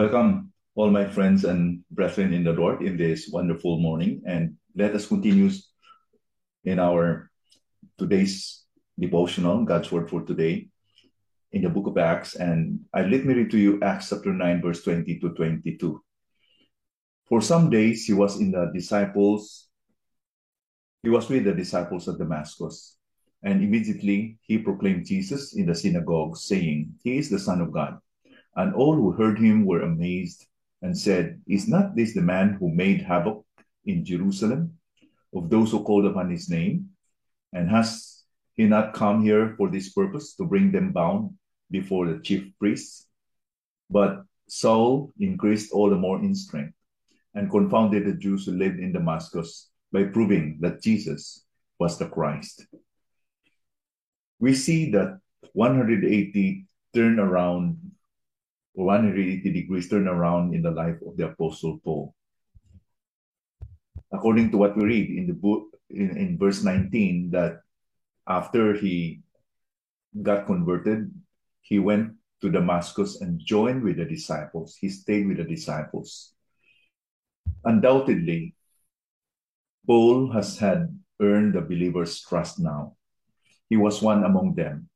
Welcome, all my friends and brethren in the Lord, in this wonderful morning. And let us continue in our today's devotional, God's Word for today, in the book of Acts. And I let me read to you Acts chapter 9, verse 20 to 22. For some days he was in the disciples, he was with the disciples at Damascus. And immediately he proclaimed Jesus in the synagogue, saying, He is the Son of God. And all who heard him were amazed and said, Is not this the man who made havoc in Jerusalem of those who called upon his name? And has he not come here for this purpose to bring them bound before the chief priests? But Saul increased all the more in strength and confounded the Jews who lived in Damascus by proving that Jesus was the Christ. We see that 180 turn around 180 degrees turnaround in the life of the Apostle Paul. According to what we read in the book, in, in verse 19, that after he got converted, he went to Damascus and joined with the disciples. He stayed with the disciples. Undoubtedly, Paul has had earned the believers' trust now. He was one among them.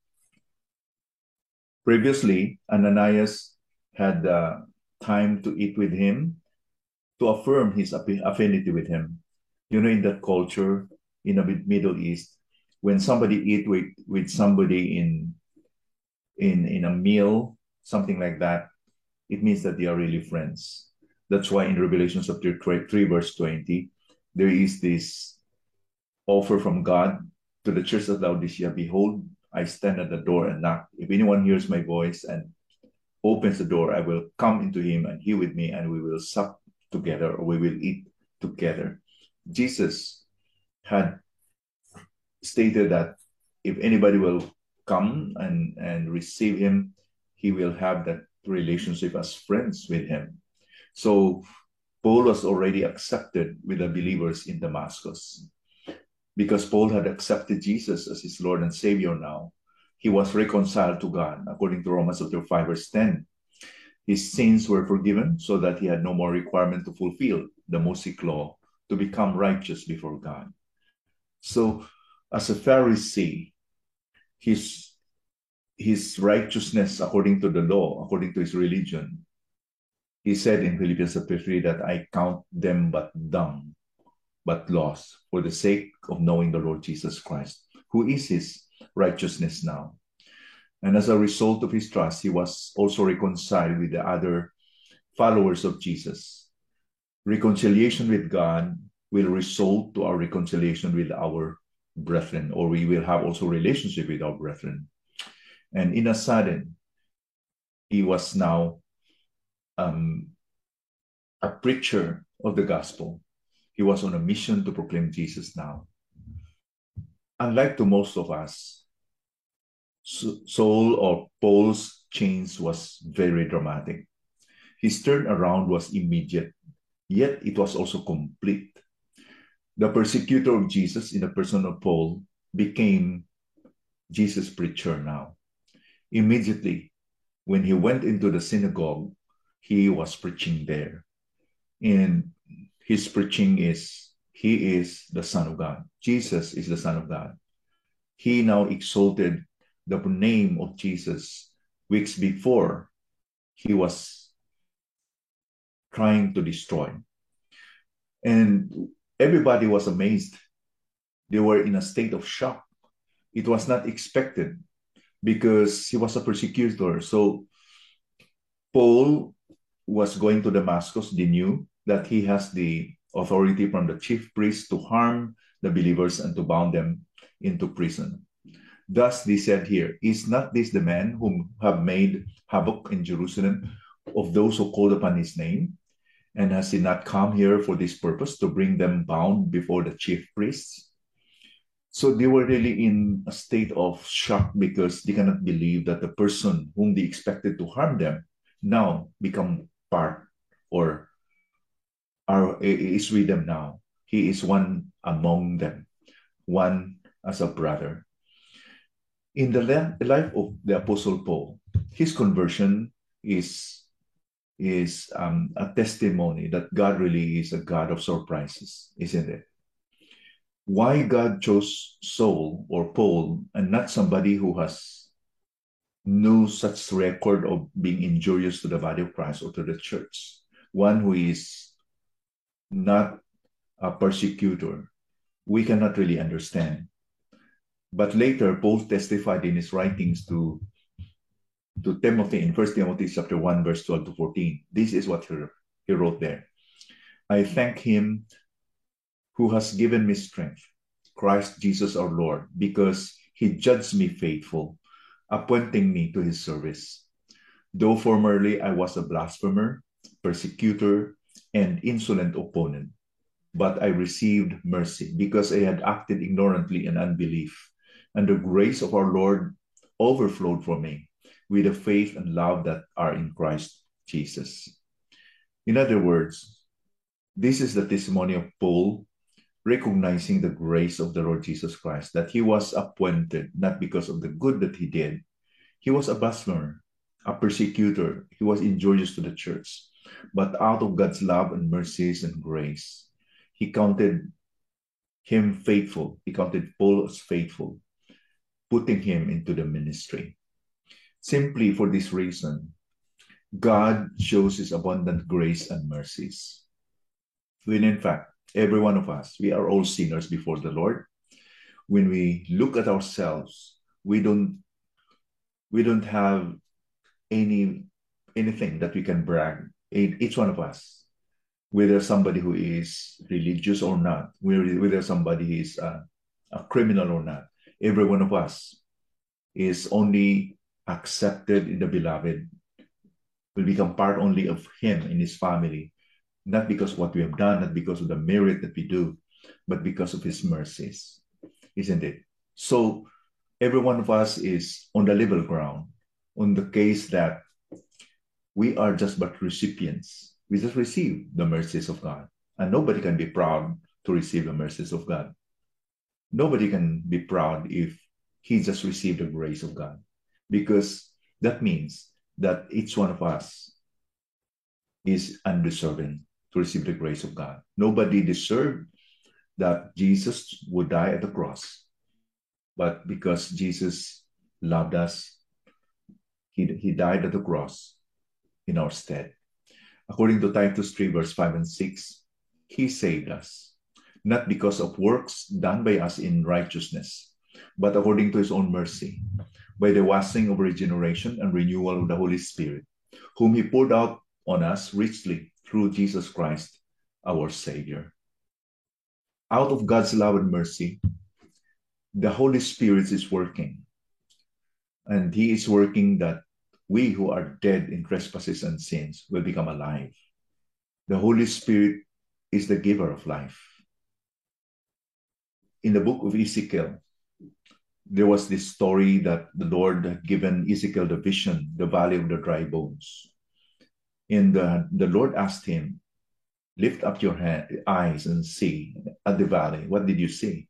Previously, Ananias had uh, time to eat with him to affirm his affinity with him. You know, in that culture in the Middle East, when somebody eat with, with somebody in in in a meal, something like that, it means that they are really friends. That's why in Revelation chapter 3, verse 20, there is this offer from God to the church of Laodicea Behold, I stand at the door and knock. If anyone hears my voice and opens the door, I will come into him and he with me, and we will sup together or we will eat together. Jesus had stated that if anybody will come and, and receive him, he will have that relationship as friends with him. So Paul was already accepted with the believers in Damascus. Because Paul had accepted Jesus as his Lord and Savior now, he was reconciled to God, according to Romans chapter 5, verse 10. His sins were forgiven so that he had no more requirement to fulfill the Mosaic law to become righteous before God. So, as a Pharisee, his, his righteousness according to the law, according to his religion, he said in Philippians chapter 3 that I count them but dung, but lost, for the sake of knowing the Lord Jesus Christ, who is his righteousness now. And as a result of his trust, he was also reconciled with the other followers of Jesus. Reconciliation with God will result to our reconciliation with our brethren, or we will have also relationship with our brethren. And in a sudden, he was now um, a preacher of the gospel. He was on a mission to proclaim Jesus now unlike to most of us, Saul or Paul's change was very dramatic. His turnaround was immediate, yet it was also complete. The persecutor of Jesus in the person of Paul became Jesus' preacher now. Immediately, when he went into the synagogue, he was preaching there. And his preaching is he is the Son of God. Jesus is the Son of God. He now exalted the name of Jesus weeks before he was trying to destroy. And everybody was amazed. They were in a state of shock. It was not expected because he was a persecutor. So Paul was going to Damascus. They knew that he has the authority from the chief priest to harm the believers and to bound them into prison. Thus they said here, Is not this the man whom have made havoc in Jerusalem of those who called upon his name? And has he not come here for this purpose to bring them bound before the chief priests? So they were really in a state of shock because they cannot believe that the person whom they expected to harm them now become part or are is with them now. He is one among them, one as a brother. In the life of the Apostle Paul, his conversion is is um, a testimony that God really is a God of surprises, isn't it? why God chose Saul or Paul and not somebody who has no such record of being injurious to the body of Christ or to the church. One who is not a persecutor. We cannot really understand. But later, Paul testified in his writings to, to Timothy in 1 Timothy chapter 1, verse 12 to 14. This is what he, he wrote there. I thank him who has given me strength, Christ Jesus our Lord, because he judged me faithful, appointing me to his service. Though formerly I was a blasphemer, persecutor, and insolent opponent, but I received mercy because I had acted ignorantly in unbelief, and the grace of our Lord overflowed for me with the faith and love that are in Christ Jesus. In other words, this is the testimony of Paul recognizing the grace of the Lord Jesus Christ, that he was appointed not because of the good that he did. He was a blasphemer, a persecutor. He was injurious to the church. But out of God's love and mercies and grace, he counted him faithful. He counted Paul as faithful, putting him into the ministry. Simply for this reason, God shows his abundant grace and mercies. When in fact, every one of us, we are all sinners before the Lord. When we look at ourselves, we don't we don't have any anything that we can brag. Each one of us, whether somebody who is religious or not, whether somebody is a, a criminal or not, every one of us is only accepted in the beloved, will become part only of him in his family not because what we have done, not because of the merit that we do, but because of his mercies. Isn't it? So every one of us is on the level ground, on the case that we are just but recipients. We just receive the mercies of God. And nobody can be proud to receive the mercies of God. Nobody can be proud if he just received the grace of God. Because that means that each one of us is undeserving to receive the grace of God. Nobody deserved that Jesus would die at the cross. But because Jesus loved us, he, he died at the cross in our stead. According to Titus 3, verse 5 and 6, he saved us, not because of works done by us in righteousness, but according to his own mercy, by the washing of regeneration and renewal of the Holy Spirit, whom he poured out on us richly through Jesus Christ, our Savior. Out of God's love and mercy, the Holy Spirit is working. And He is working that we who are dead in trespasses and sins will become alive. The Holy Spirit is the giver of life. In the book of Ezekiel, there was this story that the Lord had given Ezekiel the vision, the valley of the dry bones. And the, the Lord asked him, Lift up your hand, eyes and see at the valley. What did you see?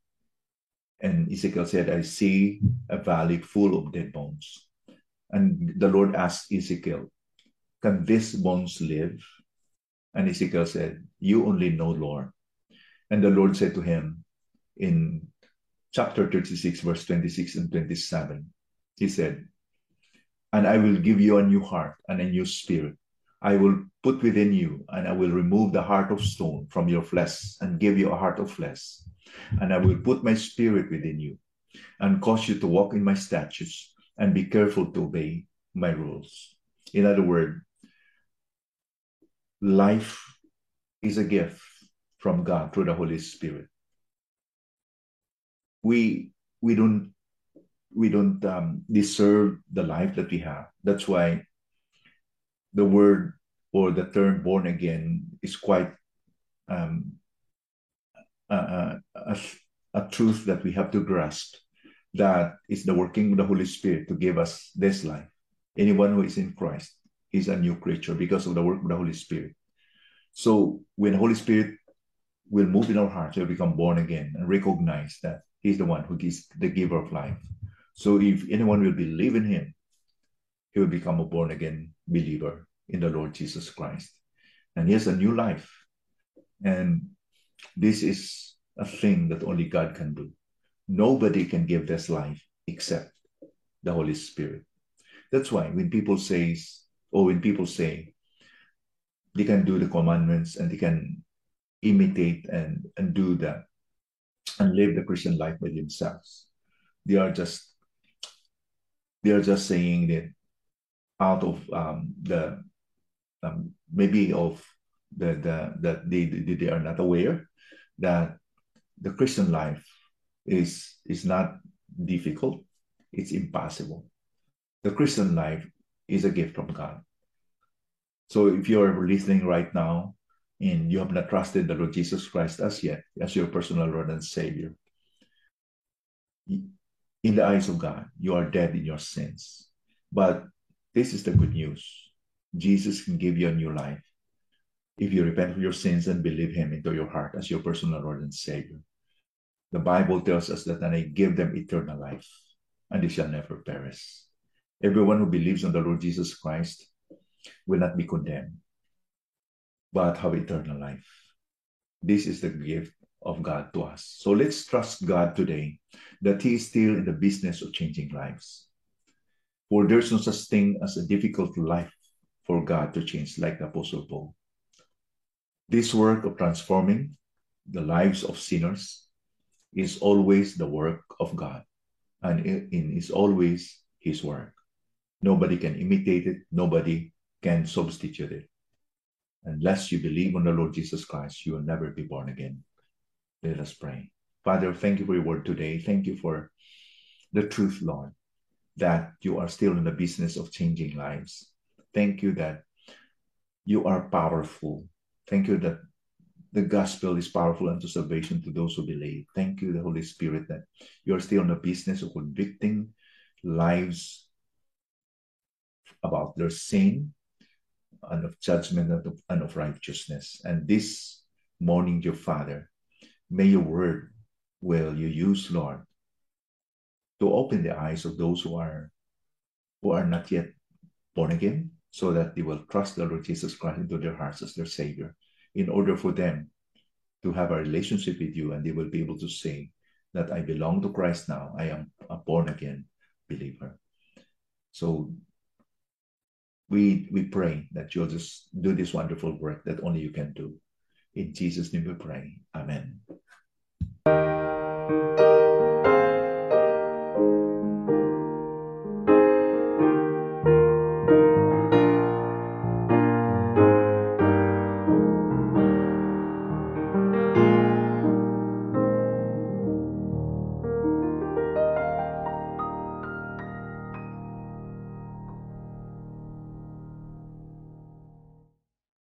And Ezekiel said, I see a valley full of dead bones. And the Lord asked Ezekiel, Can these bones live? And Ezekiel said, You only know, Lord. And the Lord said to him in chapter 36, verse 26 and 27, He said, And I will give you a new heart and a new spirit I will put within you, and I will remove the heart of stone from your flesh and give you a heart of flesh. And I will put my spirit within you and cause you to walk in my statutes and be careful to obey my rules. In other words, life is a gift from God through the Holy Spirit. We we don't we don't um, deserve the life that we have. That's why the word or the term born again is quite um, uh, uh, a truth that we have to grasp that is the working of the Holy Spirit to give us this life. Anyone who is in Christ is a new creature because of the work of the Holy Spirit. So when the Holy Spirit will move in our hearts, we'll become born again and recognize that He's the one who is the giver of life. So if anyone will believe in Him, he will become a born again believer in the Lord Jesus Christ. And he has a new life. And this is a thing that only God can do. Nobody can give this life except the Holy Spirit. That's why when people say, or when people say they can do the commandments and they can imitate and, and do that and live the Christian life by themselves, they are just they are just saying that out of um, the um, maybe of the the that they, they they are not aware that the Christian life is is not difficult, it's impossible. The Christian life is a gift from God. So if you're listening right now and you have not trusted the Lord Jesus Christ as yet as your personal Lord and Savior, in the eyes of God, you are dead in your sins. But this is the good news. Jesus can give you a new life if you repent of your sins and believe Him into your heart as your personal Lord and Savior. The Bible tells us that, and I give them eternal life, and they shall never perish. Everyone who believes on the Lord Jesus Christ will not be condemned, but have eternal life. This is the gift of God to us. So let's trust God today that He is still in the business of changing lives. For there's no such thing as a difficult life for God to change, like the Apostle Paul. This work of transforming the lives of sinners is always the work of God, and it is always His work. Nobody can imitate it, nobody can substitute it. Unless you believe on the Lord Jesus Christ, you will never be born again. Let us pray. Father, thank you for your word today. Thank you for the truth, Lord, that you are still in the business of changing lives. Thank you that you are powerful Thank you that the gospel is powerful unto salvation to those who believe. Thank you, the Holy Spirit, that you're still in the business of convicting lives about their sin and of judgment and of, and of righteousness. And this morning, your Father, may your word will you use, Lord, to open the eyes of those who are who are not yet born again, so that they will trust the Lord Jesus Christ into their hearts as their Savior, in order for them to have a relationship with you, and they will be able to say that I belong to Christ now. I am a born again believer. So we we pray that you'll just do this wonderful work that only you can do. In Jesus' name we pray. Amen.